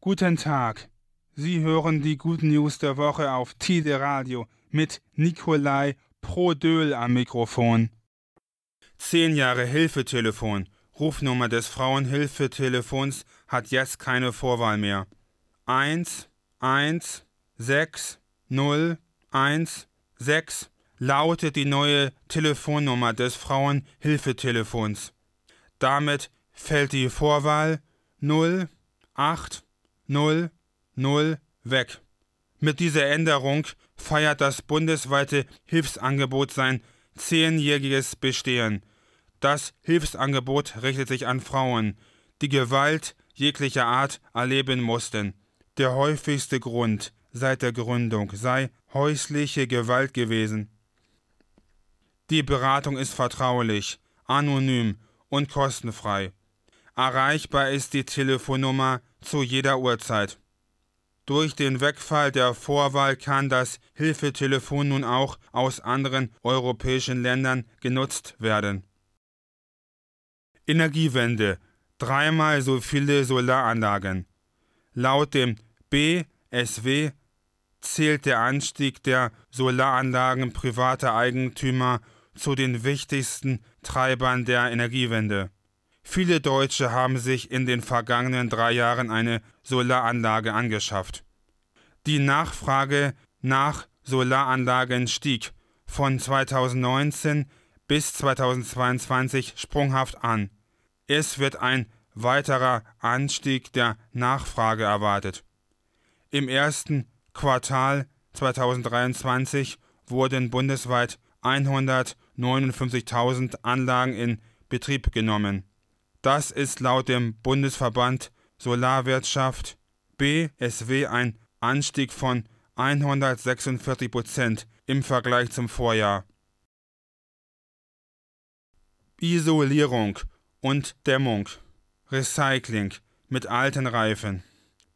Guten Tag. Sie hören die guten News der Woche auf Tide Radio mit Nikolai Prodöl am Mikrofon. Zehn Jahre Hilfetelefon. Rufnummer des Frauenhilfetelefons hat jetzt keine Vorwahl mehr. 1 1 6 0 1 6 lautet die neue Telefonnummer des Frauenhilfetelefons. Damit fällt die Vorwahl 0 8 0 0 weg. Mit dieser Änderung feiert das bundesweite Hilfsangebot sein zehnjähriges Bestehen. Das Hilfsangebot richtet sich an Frauen, die Gewalt jeglicher Art erleben mussten. Der häufigste Grund seit der Gründung sei häusliche Gewalt gewesen. Die Beratung ist vertraulich, anonym und kostenfrei. Erreichbar ist die Telefonnummer zu jeder Uhrzeit. Durch den Wegfall der Vorwahl kann das Hilfetelefon nun auch aus anderen europäischen Ländern genutzt werden. Energiewende. Dreimal so viele Solaranlagen. Laut dem BSW zählt der Anstieg der Solaranlagen privater Eigentümer zu den wichtigsten Treibern der Energiewende. Viele Deutsche haben sich in den vergangenen drei Jahren eine Solaranlage angeschafft. Die Nachfrage nach Solaranlagen stieg von 2019 bis 2022 sprunghaft an. Es wird ein weiterer Anstieg der Nachfrage erwartet. Im ersten Quartal 2023 wurden bundesweit 159.000 Anlagen in Betrieb genommen. Das ist laut dem Bundesverband Solarwirtschaft BSW ein Anstieg von 146 Prozent im Vergleich zum Vorjahr. Isolierung und Dämmung, Recycling mit alten Reifen.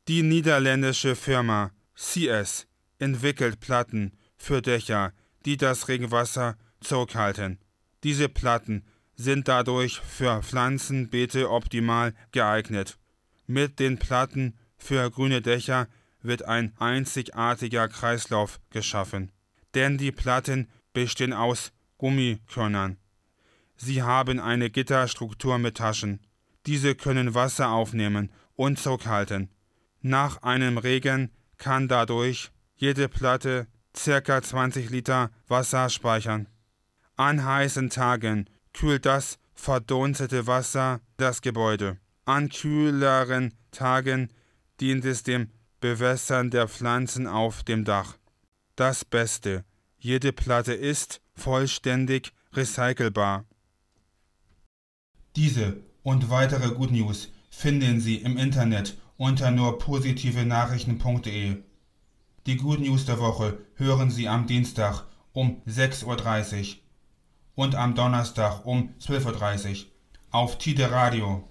Die niederländische Firma CS entwickelt Platten für Dächer, die das Regenwasser zurückhalten. Diese Platten sind dadurch für Pflanzenbeete optimal geeignet. Mit den Platten für grüne Dächer wird ein einzigartiger Kreislauf geschaffen, denn die Platten bestehen aus Gummikörnern. Sie haben eine Gitterstruktur mit Taschen. Diese können Wasser aufnehmen und zurückhalten. Nach einem Regen kann dadurch jede Platte ca. 20 Liter Wasser speichern. An heißen Tagen kühlt das verdunstete Wasser das Gebäude. An kühleren Tagen dient es dem Bewässern der Pflanzen auf dem Dach. Das Beste, jede Platte ist vollständig recycelbar. Diese und weitere Good News finden Sie im Internet unter nur positive Nachrichten.de. Die Good News der Woche hören Sie am Dienstag um 6.30 Uhr und am Donnerstag um 12.30 Uhr auf Tide Radio.